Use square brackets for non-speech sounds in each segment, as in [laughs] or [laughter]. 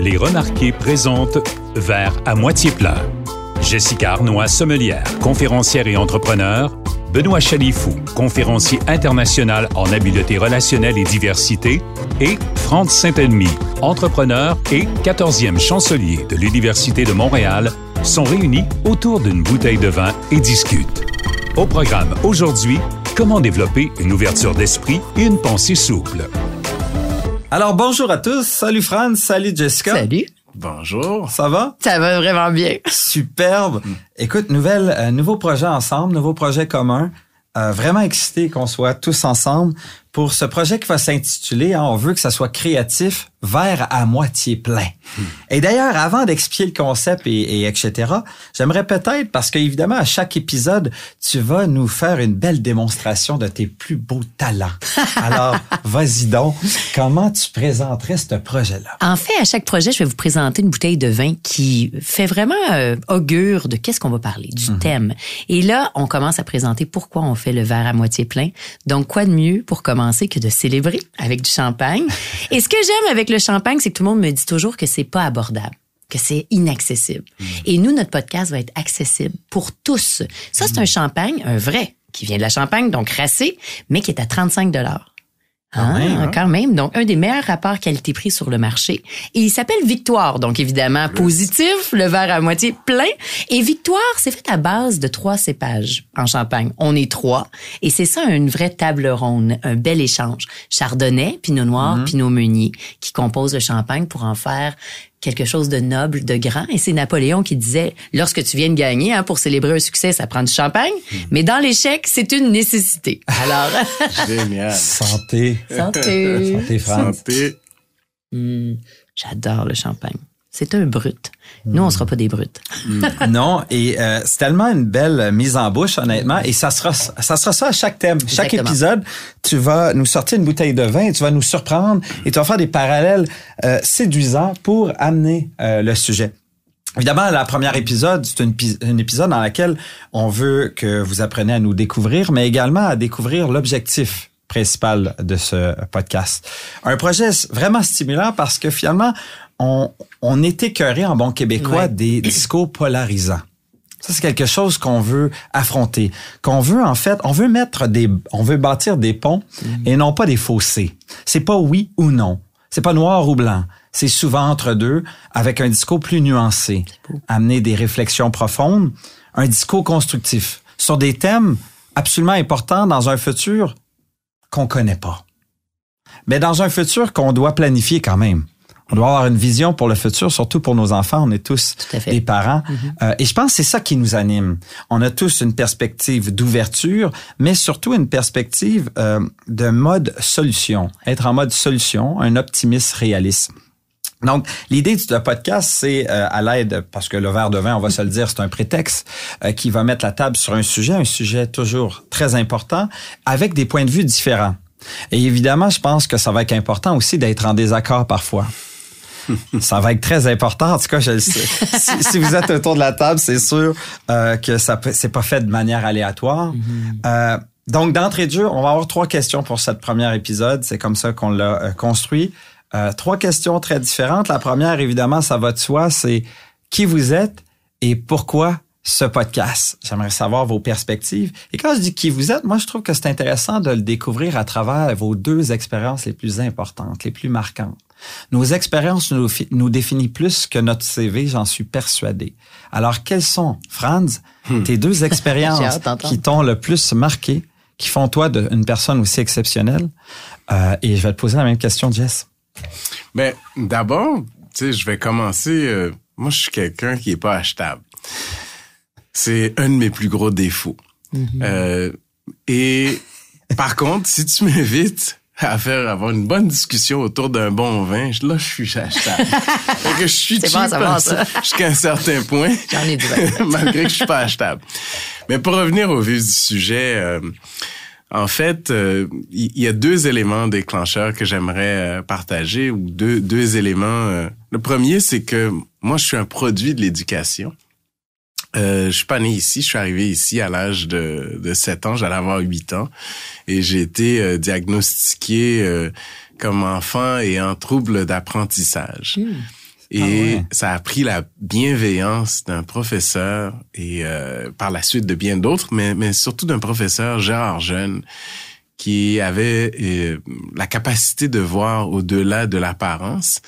Les Remarqués présentent Verre à moitié plein. Jessica Arnois, sommelière, conférencière et entrepreneur. Benoît Chalifou, conférencier international en habileté relationnelle et diversité. Et Franck Saint-Elmy, entrepreneur et 14e chancelier de l'Université de Montréal, sont réunis autour d'une bouteille de vin et discutent. Au programme aujourd'hui, comment développer une ouverture d'esprit et une pensée souple? Alors bonjour à tous, salut Franz, salut Jessica. Salut. Bonjour. Ça va? Ça va vraiment bien. Superbe. Écoute, nouvelle, euh, nouveau projet ensemble, nouveau projet commun. Euh, vraiment excité qu'on soit tous ensemble pour ce projet qui va s'intituler, hein, on veut que ça soit créatif, verre à moitié plein. Et d'ailleurs, avant d'expliquer le concept et, et etc., j'aimerais peut-être, parce qu'évidemment, à chaque épisode, tu vas nous faire une belle démonstration de tes plus beaux talents. [laughs] Alors, vas-y donc, comment tu présenterais ce projet-là? En fait, à chaque projet, je vais vous présenter une bouteille de vin qui fait vraiment euh, augure de qu'est-ce qu'on va parler, du thème. Et là, on commence à présenter pourquoi on fait le verre à moitié plein. Donc, quoi de mieux pour commencer que de célébrer avec du champagne. [laughs] Et ce que j'aime avec le champagne, c'est que tout le monde me dit toujours que c'est pas abordable que c'est inaccessible. Et nous, notre podcast va être accessible pour tous. Ça, c'est un champagne, un vrai, qui vient de la Champagne, donc racé, mais qui est à 35 dollars. Quand même, hein? quand même. Donc, un des meilleurs rapports qualité-prix sur le marché. Et il s'appelle Victoire. Donc, évidemment, positif, le verre à moitié plein. Et Victoire, c'est fait à base de trois cépages en Champagne. On est trois. Et c'est ça, une vraie table ronde, un bel échange. Chardonnay, Pinot Noir, Pinot Meunier, qui composent le Champagne pour en faire quelque chose de noble, de grand. Et c'est Napoléon qui disait, lorsque tu viens de gagner, hein, pour célébrer un succès, ça prend du champagne. Mais dans l'échec, c'est une nécessité. Alors, [laughs] Génial. Santé. santé. Santé, Franz. Santé. Hmm, J'adore le champagne. C'est un brut. Nous, on sera pas des brutes. Non, et euh, c'est tellement une belle mise en bouche, honnêtement. Et ça sera, ça sera ça à chaque thème. Chaque épisode, tu vas nous sortir une bouteille de vin, et tu vas nous surprendre et tu vas faire des parallèles euh, séduisants pour amener euh, le sujet. Évidemment, la première épisode, c'est une, pi- un épisode dans lequel on veut que vous appreniez à nous découvrir, mais également à découvrir l'objectif principal de ce podcast. Un projet vraiment stimulant parce que finalement, on, on est écœuré en bon québécois Ouais. des discours polarisants. Ça, c'est quelque chose qu'on veut affronter. Qu'on veut, en fait, on veut mettre des, on veut bâtir des ponts et non pas des fossés. C'est pas oui ou non. C'est pas noir ou blanc. C'est souvent entre deux avec un discours plus nuancé. Amener des réflexions profondes, un discours constructif sur des thèmes absolument importants dans un futur qu'on connaît pas. Mais dans un futur qu'on doit planifier quand même. On doit avoir une vision pour le futur, surtout pour nos enfants. On est tous des parents. Euh, et je pense que c'est ça qui nous anime. On a tous une perspective d'ouverture, mais surtout une perspective euh, de mode solution. Être en mode solution, un optimisme réaliste. Donc, l'idée du podcast, c'est euh, à l'aide, parce que le verre de vin, on va se le dire, c'est un prétexte euh, qui va mettre la table sur un sujet, un sujet toujours très important, avec des points de vue différents. Et évidemment, je pense que ça va être important aussi d'être en désaccord parfois. [laughs] Ça va être très important. En tout cas, je le sais. Si, si vous êtes autour de la table, c'est sûr euh, que ça c'est pas fait de manière aléatoire. Euh, donc, d'entrée de jeu, on va avoir trois questions pour cette première épisode. C'est comme ça qu'on l'a euh, construit. Euh, trois questions très différentes. La première, évidemment, ça va de soi, c'est qui vous êtes et pourquoi ce podcast? J'aimerais savoir vos perspectives. Et quand je dis qui vous êtes, moi, je trouve que c'est intéressant de le découvrir à travers vos deux expériences les plus importantes, les plus marquantes. Nos expériences nous, fi- nous définissent plus que notre CV, j'en suis persuadé. Alors, quelles sont, Franz, tes deux [laughs] expériences qui t'ont le plus marqué, qui font toi de, une personne aussi exceptionnelle? Euh, et je vais te poser la même question, Jess. Ben, d'abord, tu sais, je vais commencer. euh, moi, je suis quelqu'un qui est pas achetable. C'est un de mes plus gros défauts. Euh, et par contre, si tu m'invites [laughs] à faire avoir une bonne discussion autour d'un bon vin, là, je suis achetable. [laughs] Que je suis bon cheap ça, jusqu'à un certain point. J'en ai du vin. [laughs] malgré que je suis pas achetable. Mais pour revenir au vif du sujet, euh, en fait, euh, il y, a deux éléments déclencheurs que j'aimerais euh, partager ou deux, deux éléments. euh. Le premier, c'est que moi, je suis un produit de l'éducation. Euh, je suis pas né ici, je suis arrivé ici à l'âge de, de 7 ans, j'allais avoir 8 ans et j'ai été euh, diagnostiqué euh, comme enfant et en trouble d'apprentissage. Et Ah ouais. ça a pris la bienveillance d'un professeur et euh, par la suite de bien d'autres, mais, mais surtout d'un professeur, Gérard Jeune, qui avait euh, la capacité de voir au-delà de l'apparence.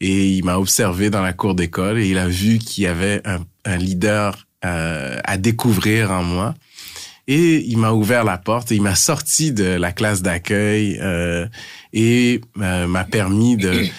Et il m'a observé dans la cour d'école et il a vu qu'il y avait un, un leader euh, à découvrir en moi. Et il m'a ouvert la porte et il m'a sorti de la classe d'accueil euh, et euh, m'a permis de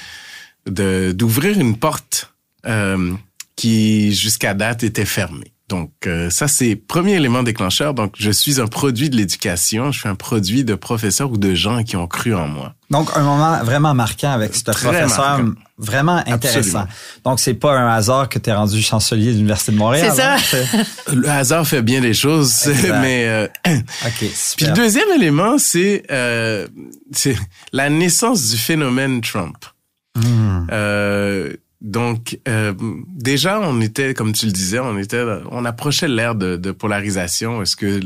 d'ouvrir une porte euh, qui jusqu'à date était fermée. Donc euh, ça c'est premier élément déclencheur. Donc je suis un produit de l'éducation, je suis un produit de professeurs ou de gens qui ont cru en moi. Donc, un moment vraiment marquant avec ce Très professeur, marquant. vraiment intéressant. Absolument. Donc, c'est pas un hasard que tu es rendu chancelier de l'Université de Montréal. C'est ça. hein? [laughs] Le hasard fait bien les choses, [laughs] Exact. mais euh, OK, [clears throat] Puis super. le deuxième élément, c'est euh, c'est la naissance du phénomène Trump. Hmm. Euh, donc euh, déjà, on était, comme tu le disais, on était, on approchait l'ère de, de polarisation. Est-ce que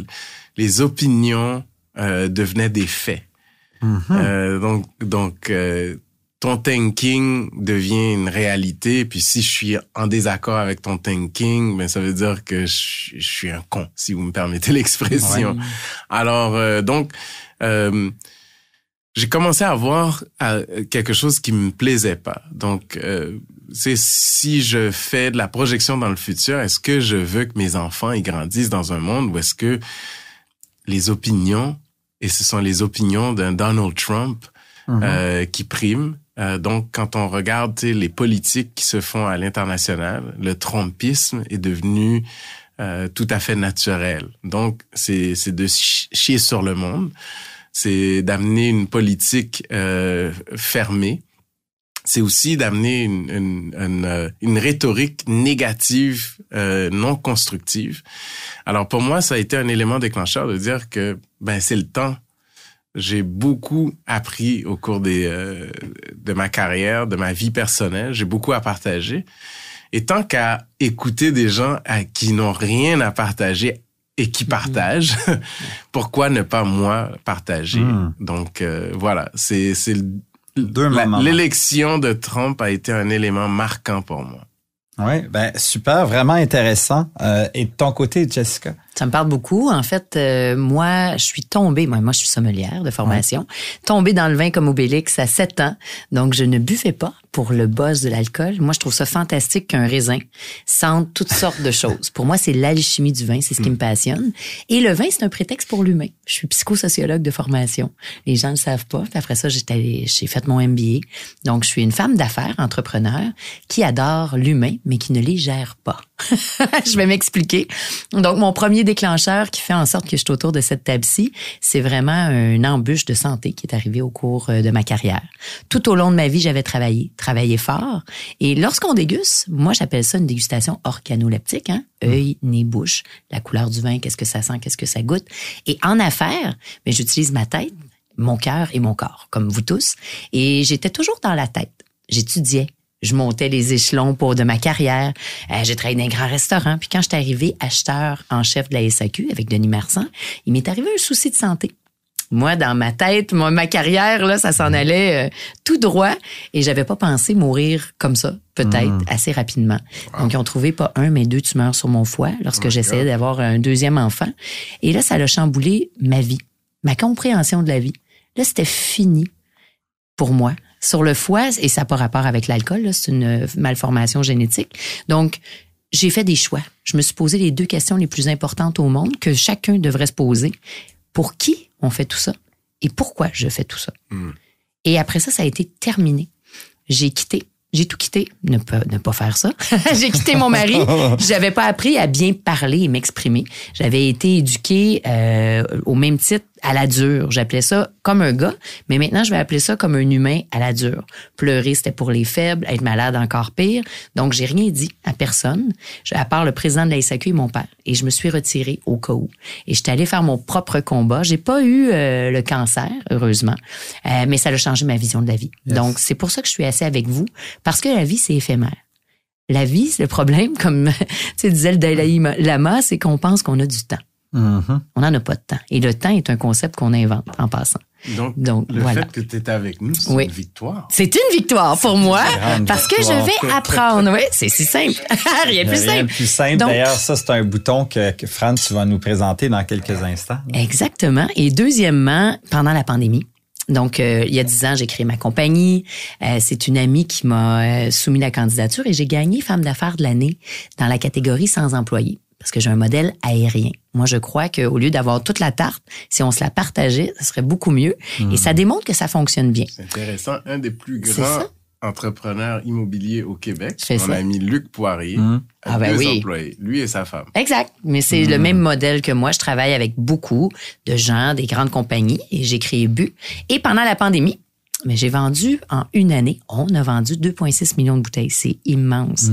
les opinions euh, devenaient des faits? Mhm. Euh, Donc donc euh, ton thinking devient une réalité. Puis si je suis en désaccord avec ton thinking, ben ça veut dire que je, je suis un con, si vous me permettez [laughs] l'expression. Alors euh, donc euh, j'ai commencé à voir euh, quelque chose qui me plaisait pas. Donc euh, c'est si je fais de la projection dans le futur, est-ce que je veux que mes enfants ils grandissent dans un monde où est-ce que les opinions et ce sont les opinions d'un Donald Trump Mhm. euh, qui priment. Euh, donc, quand on regarde les politiques qui se font à l'international, le Trumpisme est devenu euh, tout à fait naturel. Donc, c'est c'est de chi- chier sur le monde, c'est d'amener une politique euh, fermée. C'est aussi d'amener une, une, une, euh, une rhétorique négative, euh, non constructive. Alors pour moi, ça a été un élément déclencheur de dire que ben c'est le temps j'ai beaucoup appris au cours des, euh, de ma carrière, de ma vie personnelle. J'ai beaucoup à partager. Et tant qu'à écouter des gens à, qui n'ont rien à partager et qui partagent, [laughs] pourquoi ne pas moi partager? Mm. Donc euh, voilà, c'est l'élection de Trump a été un élément marquant pour moi. Oui, ben super, vraiment intéressant. Euh, et de ton côté, Jessica? Ça me parle beaucoup. En fait, euh, moi, je suis tombée, moi, moi, je suis sommelière de formation, tombée dans le vin comme Obélix à 7 ans. Donc, je ne buvais pas pour le buzz de l'alcool. Moi, je trouve ça fantastique qu'un raisin sente toutes sortes de choses. Pour moi, c'est l'alchimie du vin, c'est ce qui me passionne. Et le vin, c'est un prétexte pour l'humain. Je suis psychosociologue de formation. Les gens ne le savent pas. Puis après ça, j'étais j'ai fait mon MBA. Donc, je suis une femme d'affaires, entrepreneur, qui adore l'humain, mais qui ne les gère pas. [laughs] je vais m'expliquer. Donc, mon premier déclencheur qui fait en sorte que je suis autour de cette table-ci, c'est vraiment une embûche de santé qui est arrivée au cours euh, de ma carrière. Tout au long de ma vie, j'avais travaillé, travaillé fort. Et lorsqu'on déguste, moi, j'appelle ça une dégustation organoleptique, hein? œil, nez, bouche, la couleur du vin, qu'est-ce que ça sent, qu'est-ce que ça goûte. Et en affaires, mais j'utilise ma tête, mon cœur et mon corps, comme vous tous. Et j'étais toujours dans la tête. J'étudiais. Je montais les échelons pour de ma carrière. Euh, j'ai travaillé dans un grand restaurant. Puis quand j'étais arrivé acheteur en chef de la SAQ avec Denis Marsan, il m'est arrivé un souci de santé. Moi, dans ma tête, moi, ma carrière, là, ça s'en allait euh, tout droit. Et j'avais pas pensé mourir comme ça, peut-être, assez rapidement. Donc, ils ont trouvé pas un, mais deux tumeurs sur mon foie lorsque j'essayais d'avoir un deuxième enfant. Et là, ça a chamboulé ma vie, ma compréhension de la vie. Là, c'était fini pour moi. Sur le foie, et ça n'a pas rapport avec l'alcool, c'est une euh, malformation génétique. Donc, j'ai fait des choix. Je me suis posé les deux questions les plus importantes au monde que chacun devrait se poser. Pour qui on fait tout ça? Et pourquoi je fais tout ça? Mm. Et après ça, ça a été terminé. J'ai quitté. J'ai tout quitté. Ne pas, ne pas faire ça. [laughs] j'ai quitté mon mari. [laughs] J'avais pas appris à bien parler et m'exprimer. J'avais été éduquée euh, au même titre à la dure. J'appelais ça comme un gars, mais maintenant je vais appeler ça comme un humain à la dure. Pleurer, c'était pour les faibles, être malade encore pire. Donc j'ai rien dit à personne, à part le président de la SAQ et mon père. Et je me suis retirée au cas où. Et j'étais allée faire mon propre combat. J'ai pas eu euh, le cancer, heureusement, Euh, mais ça a changé ma vision de la vie. Yes. Donc c'est pour ça que je suis assez avec vous, parce que la vie c'est éphémère. La vie, c'est le problème, comme [laughs] tu sais, disait le Dalai Lama, c'est qu'on pense qu'on a du temps. Mhm. On n'en a pas de temps. Et le temps est un concept qu'on invente en passant. Donc, Donc, le voilà. fait que tu es avec nous, c'est Oui. une victoire. C'est une victoire pour moi parce que je vais apprendre. Oui, c'est si simple. [laughs] [laughs] Rien de plus Rien simple. de plus simple. Donc- D'ailleurs, ça, c'est un bouton que, que Fran, tu vas nous présenter dans quelques instants. Exactement. Et deuxièmement, pendant la pandémie. Donc, euh, il y a dix ans, j'ai créé ma compagnie. Euh, c'est une amie qui m'a euh, soumis la candidature et j'ai gagné femme d'affaires de l'année dans la catégorie sans employé parce que j'ai un modèle aérien. Moi, je crois qu'au lieu d'avoir toute la tarte, si on se la partageait, ce serait beaucoup mieux. Et ça démontre que ça fonctionne bien. C'est intéressant. Un des plus grands entrepreneurs immobiliers au Québec, C'est mon ça. ami Luc Poirier, a Ah ben deux oui. employés, lui et sa femme. Exact. Mais c'est le même modèle que moi. Je travaille avec beaucoup de gens, des grandes compagnies et j'ai créé Bu. Et pendant la pandémie, mais j'ai vendu en une année, on a vendu 2,6 millions de bouteilles. C'est immense.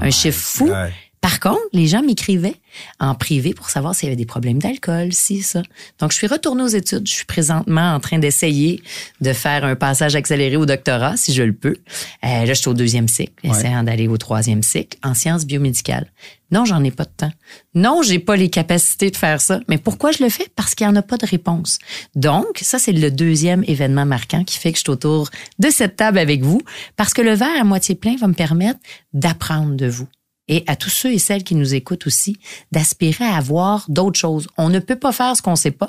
Un chiffre fou. Ouais. Par contre, les gens m'écrivaient en privé pour savoir s'il y avait des problèmes d'alcool, si, ça. Donc, je suis retournée aux études. Je suis présentement en train d'essayer de faire un passage accéléré au doctorat, si je le peux. Euh, là, je suis au deuxième cycle, Ouais. essayant d'aller au troisième cycle en sciences biomédicales. Non, j'en ai pas de temps. Non, j'ai pas les capacités de faire ça. Mais pourquoi je le fais? Parce qu'il y en a pas de réponse. Donc, ça, c'est le deuxième événement marquant qui fait que je suis autour de cette table avec vous. Parce que le verre à moitié plein va me permettre d'apprendre de vous. Et à tous ceux et celles qui nous écoutent aussi, d'aspirer à avoir d'autres choses. On ne peut pas faire ce qu'on sait pas.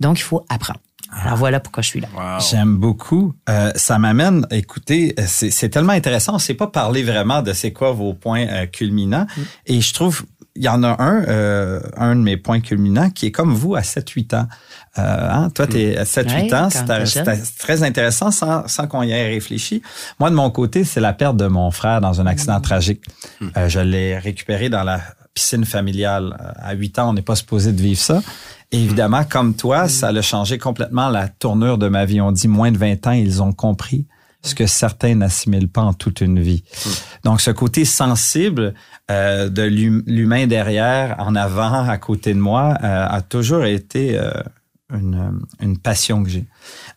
Donc, il faut apprendre. Alors voilà pourquoi je suis là. Wow. J'aime beaucoup. Euh, ça m'amène, écoutez, c'est c'est tellement intéressant. On ne s'est pas parlé vraiment de c'est quoi vos points euh, culminants. Et je trouve, il y en a un, euh, un de mes points culminants qui est comme vous à 7-8 ans. Euh, hein, toi, tu es à 7-8 Ouais, ans. C'est très intéressant sans, sans qu'on y ait réfléchi. Moi, de mon côté, c'est la perte de mon frère dans un accident tragique. Euh, je l'ai récupéré dans la piscine familiale. Euh, À 8 ans, on n'est pas supposé de vivre ça. Et évidemment, comme toi, ça a changé complètement la tournure de ma vie. On dit moins de 20 ans, ils ont compris ce que certains n'assimilent pas en toute une vie. Donc, ce côté sensible euh, de l'hum- l'humain derrière, en avant, à côté de moi, euh, a toujours été euh, une, une passion que j'ai.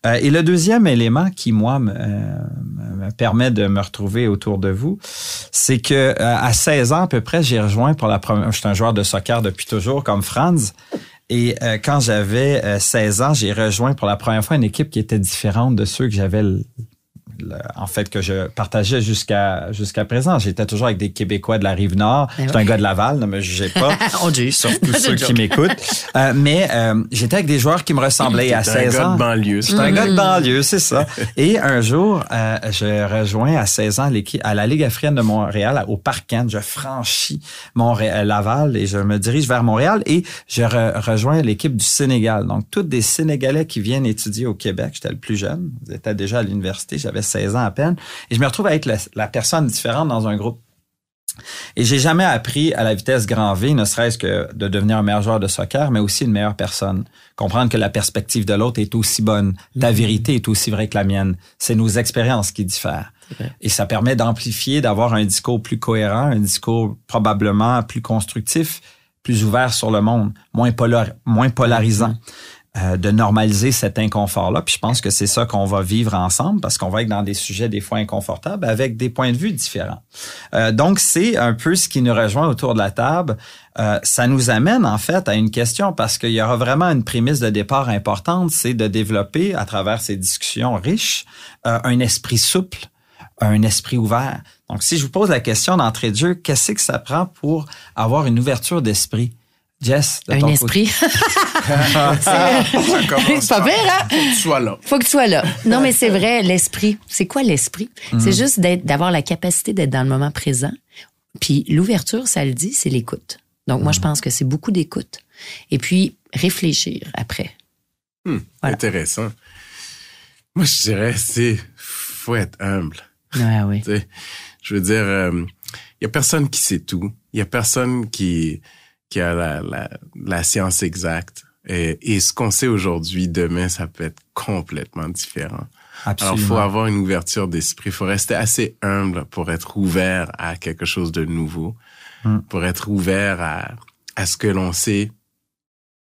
Euh, et le deuxième élément qui, moi, me, euh, me permet de me retrouver autour de vous, c'est que euh, à 16 ans à peu près, j'ai rejoint pour la première... Je suis un joueur de soccer depuis toujours, comme Franz. Et euh, quand j'avais euh, 16 ans, j'ai rejoint pour la première fois une équipe qui était différente de ceux que j'avais en fait que je partageais jusqu'à jusqu'à présent. J'étais toujours avec des Québécois de la rive nord. Ben J'étais un gars de Laval, ne me jugez pas. [laughs] On juge. Surtout C'est [laughs] ceux qui m'écoutent. Euh, mais euh, j'étais avec des joueurs qui me ressemblaient à un 16 gars ans. de banlieue. J'étais un gars de banlieue, c'est ça. Et un jour, euh, je rejoins à 16 ans l'équipe à la Ligue africaine de Montréal, au Parc Kent. Je franchis Montréal, Laval et je me dirige vers Montréal et je re- rejoins l'équipe du Sénégal. Donc, toutes des Sénégalais qui viennent étudier au Québec. J'étais le plus jeune. J'étais déjà à l'université. J'avais 16 ans à peine. Et je me retrouve à être la, la personne différente dans un groupe. Et j'ai jamais appris à la vitesse grand V, ne serait-ce que de devenir un meilleur joueur de soccer, mais aussi une meilleure personne. Comprendre que la perspective de l'autre est aussi bonne. Ta vérité est aussi vraie que la mienne. C'est nos expériences qui diffèrent. Et ça permet d'amplifier, d'avoir un discours plus cohérent, un discours probablement plus constructif, plus ouvert sur le monde, moins, polar- moins polarisant. Euh, de normaliser cet inconfort-là. Puis je pense que c'est ça qu'on va vivre ensemble parce qu'on va être dans des sujets des fois inconfortables avec des points de vue différents. Euh, donc c'est un peu ce qui nous rejoint autour de la table. Euh, ça nous amène en fait à une question parce qu'il y aura vraiment une prémisse de départ importante, c'est de développer à travers ces discussions riches euh, un esprit souple, un esprit ouvert. Donc si je vous pose la question d'entrée de jeu, qu'est-ce que ça prend pour avoir une ouverture d'esprit? Jess, de Un ton esprit? [laughs] C'est pas pire, hein? Faut que tu sois là. Faut que tu sois là. Non, mais c'est vrai, l'esprit. C'est quoi l'esprit? Mm. C'est juste d'être, d'avoir la capacité d'être dans le moment présent. Puis l'ouverture, ça le dit, c'est l'écoute. Donc moi, je Mm. pense que c'est beaucoup d'écoute. Et puis réfléchir après. Voilà. Intéressant. Moi, je dirais, c'est faut être humble. Ouais, oui. [laughs] Je veux dire, il y a personne qui sait tout. Il y a personne qui qui a la, la, la science exacte. Et, et ce qu'on sait aujourd'hui, demain, ça peut être complètement différent. Alors, il faut avoir une ouverture d'esprit. Il faut rester assez humble pour être ouvert à quelque chose de nouveau, Mm. pour être ouvert à, à ce que l'on sait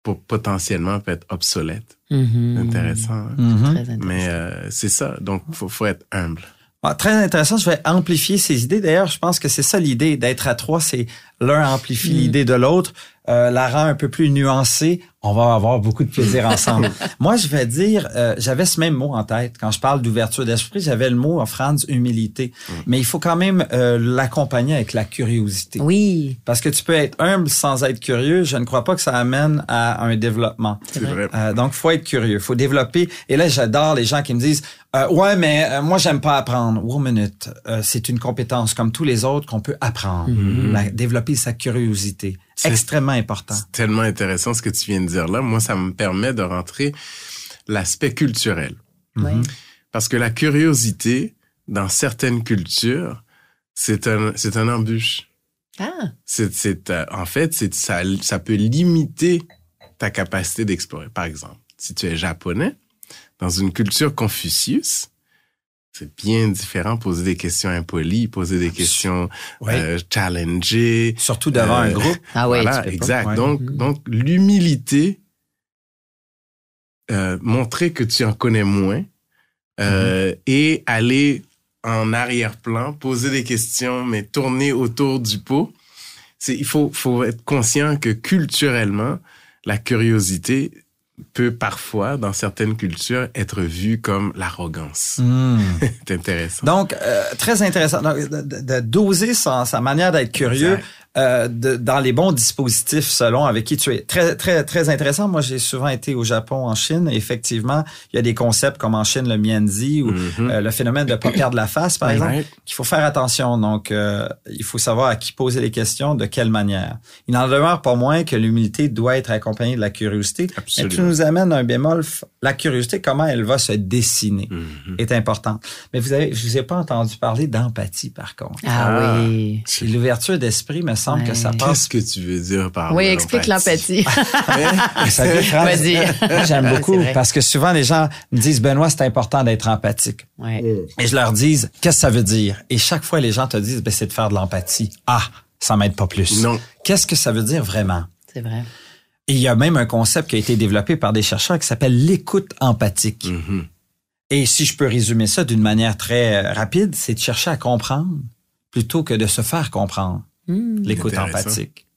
pour potentiellement peut être obsolète. Mhm. Intéressant. hein? Mhm. Très intéressant. Mais euh, c'est ça. Donc, faut, faut être humble. Ah, très intéressant. Je vais amplifier ces idées. D'ailleurs, je pense que c'est ça l'idée d'être à trois. C'est l'un amplifie Mm. l'idée de l'autre, euh, la rend un peu plus nuancée. On va avoir beaucoup de plaisir [laughs] ensemble. Moi, je vais dire, euh, j'avais ce même mot en tête. Quand je parle d'ouverture d'esprit, j'avais le mot en France, humilité. Mais il faut quand même euh, l'accompagner avec la curiosité. Oui. Parce que tu peux être humble sans être curieux. Je ne crois pas que ça amène à un développement. C'est vrai. Euh, donc, faut être curieux, faut développer. Et là, j'adore les gens qui me disent, euh, ouais, mais euh, moi, j'aime pas apprendre. One minute, euh, c'est une compétence comme tous les autres qu'on peut apprendre. La- développer sa curiosité, extrêmement important. C'est tellement intéressant ce que tu viens de dire là. Moi, ça me permet de rentrer l'aspect culturel. Oui. Parce que la curiosité, dans certaines cultures, c'est un, c'est un embûche. Ah. C'est, c'est, euh, en fait, c'est, ça, ça peut limiter ta capacité d'explorer. Par exemple, si tu es japonais, dans une culture Confucius, c'est bien différent poser des questions impolies, poser des questions Oui. euh, challengées. Surtout devant un Euh, groupe. [laughs] Ah oui, voilà, pas. exact. Ouais. Donc, Mhm. donc l'humilité, euh, montrer que tu en connais moins euh, et aller en arrière-plan, poser des questions, mais tourner autour du pot. Il faut, faut être conscient que culturellement, la curiosité peut parfois, dans certaines cultures, être vue comme l'arrogance. Hmm. [laughs] C'est intéressant. Donc, euh, très intéressant. Donc, de, de- de doser sa, sa manière d'être curieux Exact. Euh, de- dans les bons dispositifs selon avec qui tu es. Très, très, très intéressant. Moi, j'ai souvent été au Japon, en Chine. Et effectivement, il y a des concepts comme en Chine, le mianzi ou Mhm. euh, le phénomène de pas perdre la face, par exemple, qu'il faut faire attention. Donc, euh, il faut savoir à qui poser les questions, de quelle manière. Il n'en demeure pas moins que l'humilité doit être accompagnée de la curiosité. Et Absolument. tu nous amènes un bémol. La curiosité, comment elle va se dessiner Mhm. est important. Mais vous avez, je vous ai pas entendu parler d'empathie, par contre. Ah, oui. C'est l'ouverture d'esprit, me semble Ouais. que ça passe. Qu'est-ce que tu veux dire par Oui, explique l'empathie. [laughs] Ça J'aime [laughs] beaucoup parce que souvent les gens me disent Benoît, c'est important d'être empathique. Ouais. Et je leur dis qu'est-ce que ça veut dire? Et chaque fois les gens te disent ben, c'est de faire de l'empathie. Ah, ça m'aide pas plus. Non. Qu'est-ce que ça veut dire vraiment? C'est vrai. Et il y a même un concept qui a été développé par des chercheurs qui s'appelle l'écoute empathique. Mhm. Et si je peux résumer ça d'une manière très euh, rapide, c'est de chercher à comprendre plutôt que de se faire comprendre. Hmm. L'écoute empathique.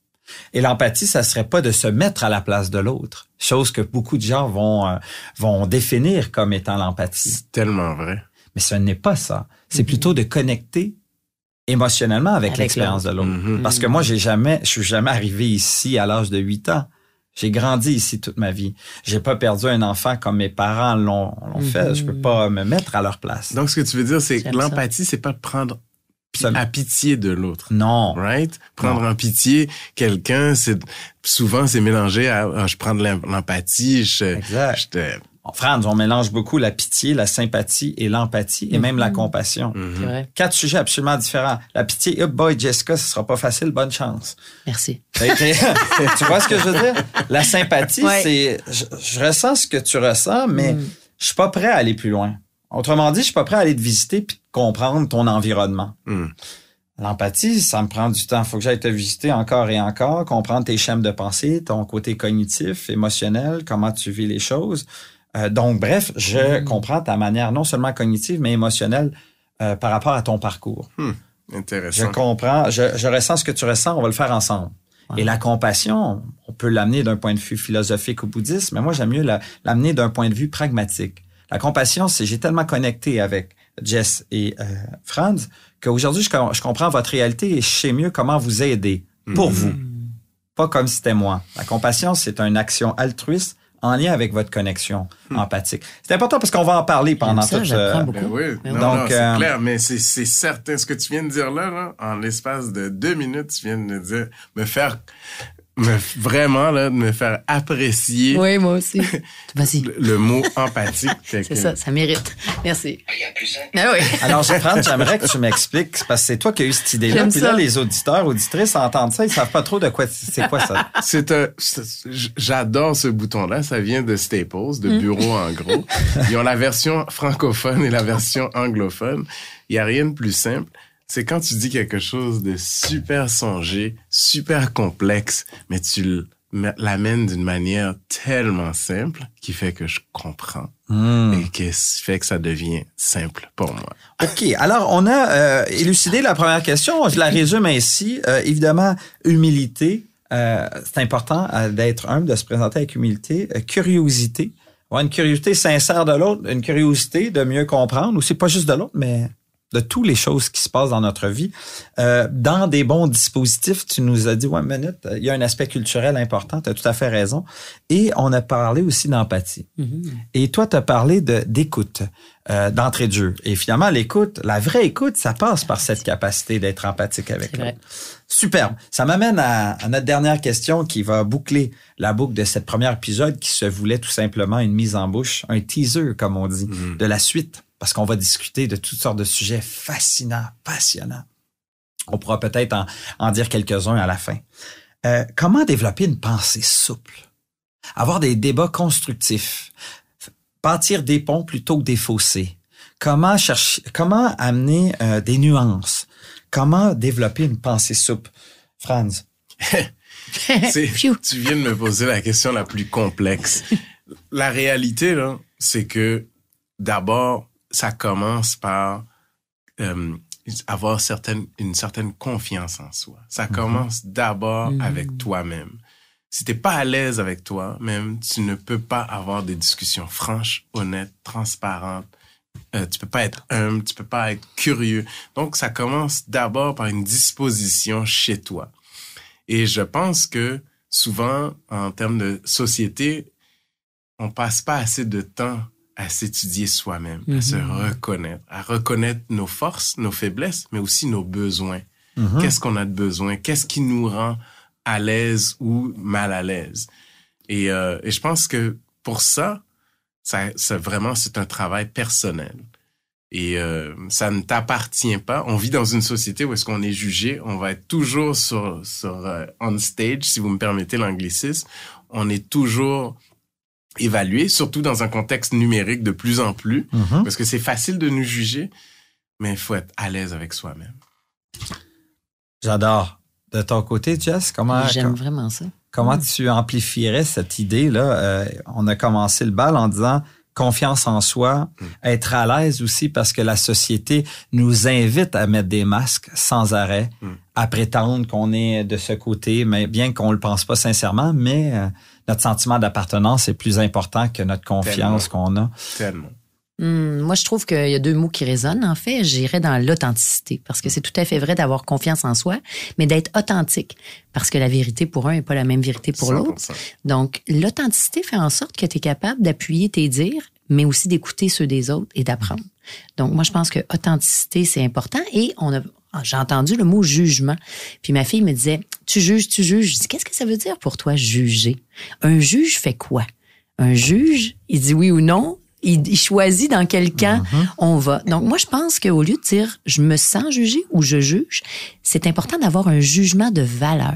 Et l'empathie, ça serait pas de se mettre à la place de l'autre, chose que beaucoup de gens vont euh, vont définir comme étant l'empathie. C'est tellement vrai. Mais ce n'est pas ça. C'est plutôt de connecter émotionnellement avec, Avec l'expérience de l'autre. Mhm. Parce que moi, j'ai jamais, je suis jamais arrivé ici à l'âge de 8 ans. J'ai grandi ici toute ma vie. J'ai pas perdu un enfant comme mes parents l'ont l'ont fait. Je peux pas me mettre à leur place. Donc, ce que tu veux dire, c'est que l'empathie, c'est pas de prendre Ça- à pitié de l'autre. Non. Right? Prendre en pitié quelqu'un, c'est souvent c'est mélangé à je prends de l'em- l'empathie, je, Exact. je te- En France, on mélange beaucoup la pitié, la sympathie et l'empathie et même la compassion. Mhm. C'est vrai. Quatre sujets absolument différents. La pitié, oh boy, Jessica, ce sera pas facile, bonne chance. Merci. [laughs] Tu vois ce que je veux dire? La sympathie, Ouais. c'est, je, je ressens ce que tu ressens, mais Mm. je suis pas prêt à aller plus loin. Autrement dit, je suis pas prêt à aller te visiter puis comprendre ton environnement. Mm. L'empathie, ça me prend du temps. Faut que j'aille te visiter encore et encore, comprendre tes schèmes de pensée, ton côté cognitif, émotionnel, comment tu vis les choses. Euh, donc, bref, je Mm. comprends ta manière non seulement cognitive, mais émotionnelle euh, par rapport à ton parcours. Je Intéressant. comprends, je, je ressens ce que tu ressens, on va le faire ensemble. Et la compassion, on peut l'amener d'un point de vue philosophique ou bouddhiste, mais moi, j'aime mieux la- l'amener d'un point de vue pragmatique. La compassion, c'est j'ai tellement connecté avec Jess et euh, Franz qu'aujourd'hui, je, je comprends votre réalité et je sais mieux comment vous aider pour Mhm. vous. Pas comme si c'était moi. La compassion, c'est une action altruiste en lien avec votre connexion empathique. C'est important parce qu'on va en parler pendant ça, j'apprends euh, beaucoup. Ben oui, donc, non, c'est euh, clair, mais c'est c'est certain. Ce que tu viens de dire là, là, en l'espace de deux minutes, tu viens de me dire, me faire, me, vraiment, là, de me faire apprécier Oui, moi aussi. [laughs] Vas-y. le, le mot empathique. [laughs] C'est que- ça, ça mérite. Merci. Ah oui. [laughs] Alors, Franz, j'aimerais que tu m'expliques, c'est parce que c'est toi qui as eu cette idée-là. Puis là, ça. les auditeurs, auditrices entendent ça, ils savent pas trop de quoi c'est quoi ça. C'est un, j'adore ce bouton-là. Ça vient de Staples, Mm. de Bureau en gros. Ils ont la version francophone et la version anglophone. Il y a rien de plus simple. C'est quand tu dis quelque chose de super songé, super complexe, mais tu l'amènes d'une manière tellement simple qui fait que je comprends Hmm. et qui fait que ça devient simple pour moi. OK. Alors, on a euh, élucidé la première question. Je la résume ainsi. Euh, évidemment, humilité. euh, c'est important d'être humble, de se présenter avec humilité, curiosité, avoir une curiosité sincère de l'autre, une curiosité de mieux comprendre, aussi pas juste de l'autre, mais de toutes les choses qui se passent dans notre vie. Euh, dans des bons dispositifs, tu nous as dit, ouais, minute, il y a un aspect culturel important, tu as tout à fait raison. Et on a parlé aussi d'empathie. Et toi, tu as parlé de, d'écoute, euh, d'entrée de jeu. Et finalement, l'écoute, la vraie écoute, ça passe par cette capacité d'être empathique avec l'autre. Superbe. Ça m'amène à, à notre dernière question qui va boucler la boucle de cette première épisode qui se voulait tout simplement une mise en bouche, un teaser, comme on dit, de la suite. Parce qu'on va discuter de toutes sortes de sujets fascinants, passionnants. On pourra peut-être en, en dire quelques-uns à la fin. Euh, comment développer une pensée souple? Avoir des débats constructifs. Bâtir des ponts plutôt que des fossés. Comment chercher, comment amener euh, des nuances? Comment développer une pensée souple? Franz. [laughs] Tu viens de me poser la question la plus complexe. La réalité, là, c'est que d'abord, ça commence par euh, avoir certaine, une certaine confiance en soi. Ça commence d'abord avec toi-même. Si t'es pas à l'aise avec toi-même, tu ne peux pas avoir des discussions franches, honnêtes, transparentes. Euh, tu peux pas être humble, tu peux pas être curieux. Donc, ça commence d'abord par une disposition chez toi. Et je pense que souvent, en termes de société, on passe pas assez de temps à s'étudier soi-même, à se reconnaître, à reconnaître nos forces, nos faiblesses, mais aussi nos besoins. Qu'est-ce qu'on a de besoin? Qu'est-ce qui nous rend à l'aise ou mal à l'aise? Et, euh, et je pense que pour ça, ça, ça vraiment, c'est un travail personnel. Et euh, ça ne t'appartient pas. On vit dans une société où est-ce qu'on est jugé. On va être toujours sur, sur euh, on stage, si vous me permettez l'anglicisme. On est toujours évalué, surtout dans un contexte numérique de plus en plus, parce que c'est facile de nous juger, mais il faut être à l'aise avec soi-même. J'adore. De ton côté, Jess, comment, J'aime vraiment ça. comment tu amplifierais cette idée-là? Euh, on a commencé le bal en disant confiance en soi, être à l'aise aussi parce que la société nous invite à mettre des masques sans arrêt, à prétendre qu'on est de ce côté, mais bien qu'on le pense pas sincèrement, mais euh, notre sentiment d'appartenance est plus important que notre confiance qu'on a. Tellement. Hum, moi, je trouve qu'il y a deux mots qui résonnent. En fait, j'irais dans l'authenticité, parce que c'est tout à fait vrai d'avoir confiance en soi, mais d'être authentique, parce que la vérité pour un n'est pas la même vérité pour l'autre. 100%. Donc, l'authenticité fait en sorte que tu es capable d'appuyer tes dires, mais aussi d'écouter ceux des autres et d'apprendre. Donc, moi, je pense que authenticité, c'est important. Et on a, j'ai entendu le mot jugement. Puis ma fille me disait, tu juges, tu juges. Je dis, qu'est-ce que ça veut dire pour toi, juger? Un juge fait quoi? Un juge, il dit oui ou non. Il, choisit dans quel camp on va. Donc, moi, je pense qu'au lieu de dire je me sens jugé ou je juge, c'est important d'avoir un jugement de valeur.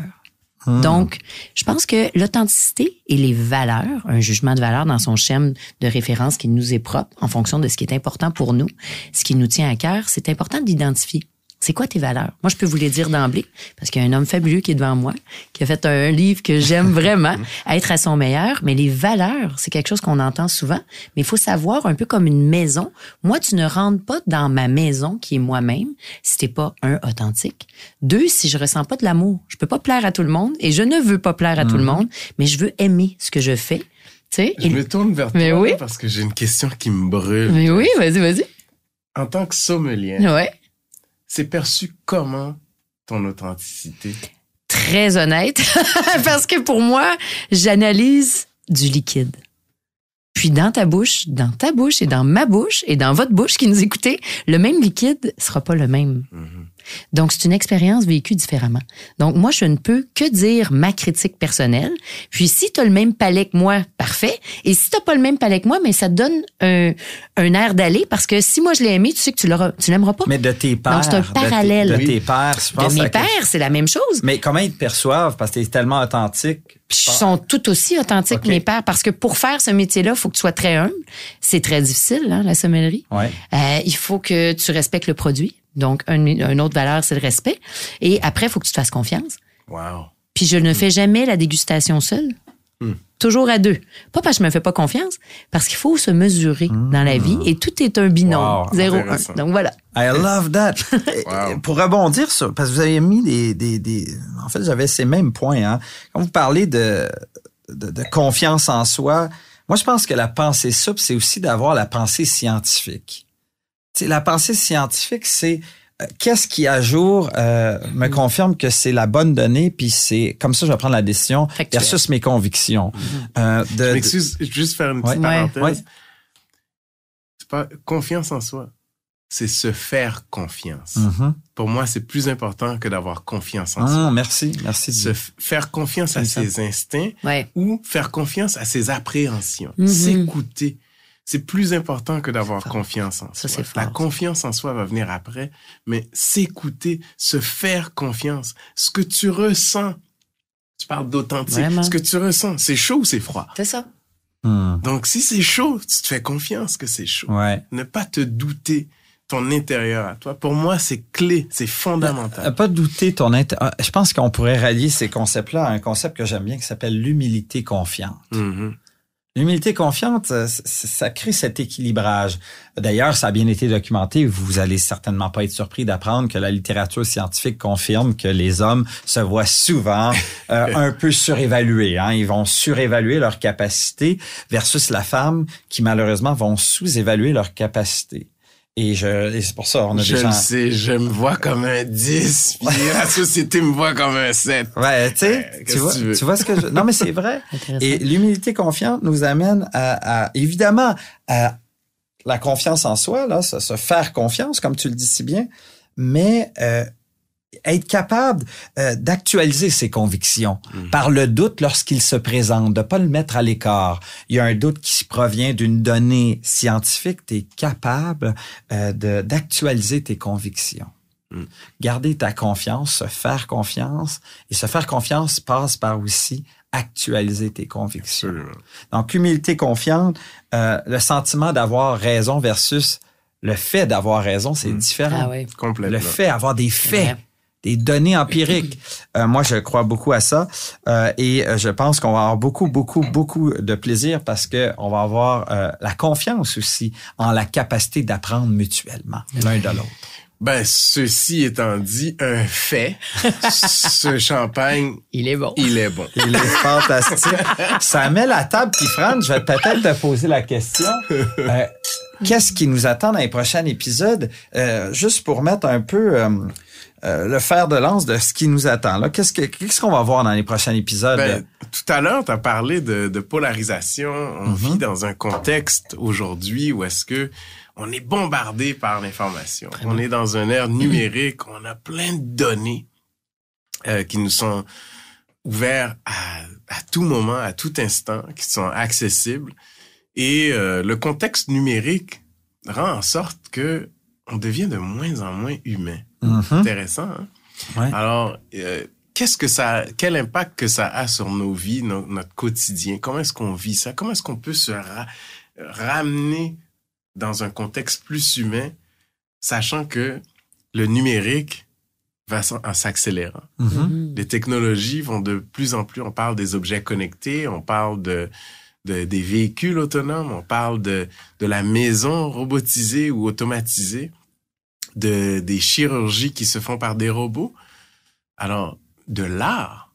Donc, je pense que l'authenticité et les valeurs, un jugement de valeur dans son schème de référence qui nous est propre en fonction de ce qui est important pour nous, ce qui nous tient à cœur, c'est important d'identifier. C'est quoi tes valeurs? Moi, je peux vous les dire d'emblée, parce qu'il y a un homme fabuleux qui est devant moi, qui a fait un livre que j'aime vraiment, [laughs] être à son meilleur. Mais les valeurs, c'est quelque chose qu'on entend souvent, mais il faut savoir, un peu comme une maison, moi, tu ne rentres pas dans ma maison, qui est moi-même, si t'es pas, un, authentique. Deux, si je ressens pas de l'amour. Je peux pas plaire à tout le monde, et je ne veux pas plaire à tout le monde, mais je veux aimer ce que je fais. Tu sais? Je Et- me tourne vers Mais toi oui. parce que j'ai une question qui me brûle. Mais oui, vas-y, vas-y. En tant que sommelier, Ouais. C'est perçu comment ton authenticité? très honnête [laughs] parce que pour moi, j'analyse du liquide. Puis dans ta bouche, dans ta bouche et dans ma bouche et dans votre bouche qui nous écoutez, le même liquide sera pas le même. Donc, c'est une expérience vécue différemment. Donc, moi, je ne peux que dire ma critique personnelle. Puis, si tu as le même palais que moi, parfait. Et si tu pas le même palais que moi, mais ça te donne un, un air d'aller parce que si moi, je l'ai aimé, tu sais que tu l'auras, tu l'aimeras pas. Mais de tes pères. Donc, c'est un de tes- parallèle. De tes, pères, je pense de mes pères, c'est la même chose. Mais comment ils te perçoivent? Parce que t'es tellement authentique. Puis ils sont tout aussi authentiques, Ok. mes pères, parce que pour faire ce métier-là, il faut que tu sois très humble. C'est très difficile, hein, la sommellerie. Ouais. Euh, il faut que tu respectes le produit. Donc, un, une autre valeur, c'est le respect. Et après, il faut que tu te fasses confiance. Wow. Puis je ne fais jamais la dégustation seule. Toujours à deux. Pas parce que je me fais pas confiance, parce qu'il faut se mesurer dans la vie et tout est un binôme. Wow, Zéro, un. intéressant. Donc voilà. I love that. [laughs] Wow. Pour rebondir sur, parce que vous avez mis des, des, des en fait, j'avais ces mêmes points, hein. Quand vous parlez de, de, de confiance en soi, moi, je pense que la pensée souple, c'est aussi d'avoir la pensée scientifique. La pensée scientifique, c'est euh, qu'est-ce qui à jour euh, me confirme que c'est la bonne donnée, puis c'est comme ça je vais prendre la décision Factuel. versus mes convictions. Euh, de- Je m'excuse, juste faire une petite Ouais. parenthèse. Ouais. C'est pas confiance en soi. C'est se faire confiance. Mhm. Pour moi, c'est plus important que d'avoir confiance en Ah, soi. merci, merci. Se faire confiance à ça. ses instincts Ouais. ou faire confiance à ses appréhensions. Mhm. S'écouter. C'est plus important que d'avoir confiance en Ça, soi. La confiance en soi va venir après, mais s'écouter, se faire confiance. Ce que tu ressens, tu parles d'authentique. Ce que tu ressens, c'est chaud ou c'est froid? C'est ça. Hmm. Donc, si c'est chaud, tu te fais confiance que c'est chaud. Ouais. Ne pas te douter ton intérieur à toi. Pour moi, c'est clé, c'est Euh, fondamental. Pas douter ton int- ah, Je pense qu'on pourrait rallier ces concepts-là à un concept que j'aime bien qui s'appelle l'humilité confiante. Mhm. L'humilité confiante, ça crée cet équilibrage. D'ailleurs, ça a bien été documenté. Vous allez certainement pas être surpris d'apprendre que la littérature scientifique confirme que les hommes se voient souvent [laughs] euh, un peu surévalués. Hein. Ils vont surévaluer leurs capacités versus la femme qui malheureusement vont sous-évaluer leurs capacités. Et, je, et c'est pour ça on a Je des gens. le sais, je me vois comme un 10, [laughs] puis la société me voit comme un 7. Ouais, tu sais, Euh, tu vois, que tu vois ce que je... Non, mais c'est vrai. [laughs] Et l'humilité confiante nous amène à, à- évidemment, à la confiance en soi, là, se, se faire confiance, comme tu le dis si bien, mais euh, être capable euh, d'actualiser ses convictions Mhm. par le doute lorsqu'il se présente, de pas le mettre à l'écart. Il y a un doute qui provient d'une donnée scientifique, tu es capable euh, de- d'actualiser tes convictions. Mhm. Garder ta confiance, se faire confiance, et se faire confiance passe par aussi actualiser tes convictions. Absolument. Donc, humilité confiante, euh, le sentiment d'avoir raison versus le fait d'avoir raison, c'est différent. Ah. Complètement. Le fait, avoir des faits, Ouais. Des données empiriques. Euh, moi, je crois beaucoup à ça euh, et euh, je pense qu'on va avoir beaucoup, beaucoup, beaucoup de plaisir parce que on va avoir euh, la confiance aussi en la capacité d'apprendre mutuellement l'un de l'autre. Ben, ceci étant dit, un fait, [laughs] ce champagne, Il est bon. il est bon. Il est fantastique. Ça met la table qui Fran, je vais peut-être te poser la question. Euh, Qu'est-ce qui nous attend dans les prochains épisodes? Euh, juste pour mettre un peu euh, le fer de lance de ce qui nous attend. là. Qu'est-ce que- qu'est-ce qu'on va voir dans les prochains épisodes? Ben, tout à l'heure, tu as parlé de, de polarisation. On vit dans un contexte aujourd'hui où est-ce que on est bombardé par l'information. On est dans une ère numérique. On a plein de données euh, qui nous sont ouvertes à, à tout moment, à tout instant, qui sont accessibles. Et euh, le contexte numérique rend en sorte que on devient de moins en moins humain. Mhm. Intéressant. Hein? Ouais. Alors, euh, qu'est-ce que ça, quel impact que ça a sur nos vies, no- notre quotidien? Comment est-ce qu'on vit ça? Comment est-ce qu'on peut se ra- ramener dans un contexte plus humain, sachant que le numérique va s'en- en s'accélérant. Mhm. Les technologies vont de plus en plus. On parle des objets connectés, on parle de, de- des véhicules autonomes, on parle de, de la maison robotisée ou automatisée, de, des chirurgies qui se font par des robots. Alors, de l'art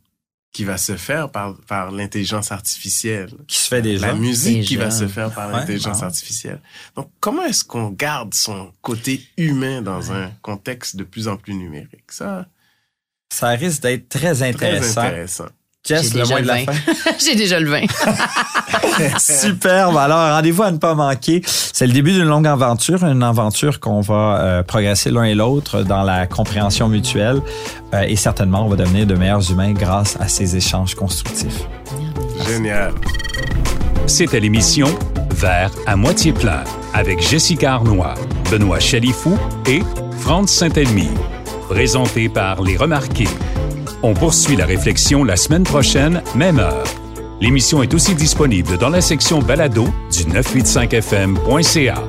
qui va se faire par, par l'intelligence artificielle. Qui se fait déjà. La musique qui va se faire par Ouais, l'intelligence bon. artificielle. Donc, comment est-ce qu'on garde son côté humain dans un contexte de plus en plus numérique? Ça, Ça risque d'être très très intéressant. Jess, le de la fin. [laughs] J'ai déjà le vin. [laughs] [laughs] Superbe. Alors, rendez-vous à ne pas manquer. C'est le début d'une longue aventure, une aventure qu'on va euh, progresser l'un et l'autre dans la compréhension mutuelle. Euh, et certainement, on va devenir de meilleurs humains grâce à ces échanges constructifs. Génial. C'était l'émission Vert à moitié plein avec Jessica Arnois, Benoît Chalifou et Franz Saint-Elmy. Présenté par Les Remarqués. On poursuit la réflexion la semaine prochaine, même heure. L'émission est aussi disponible dans la section balado du 985fm.ca.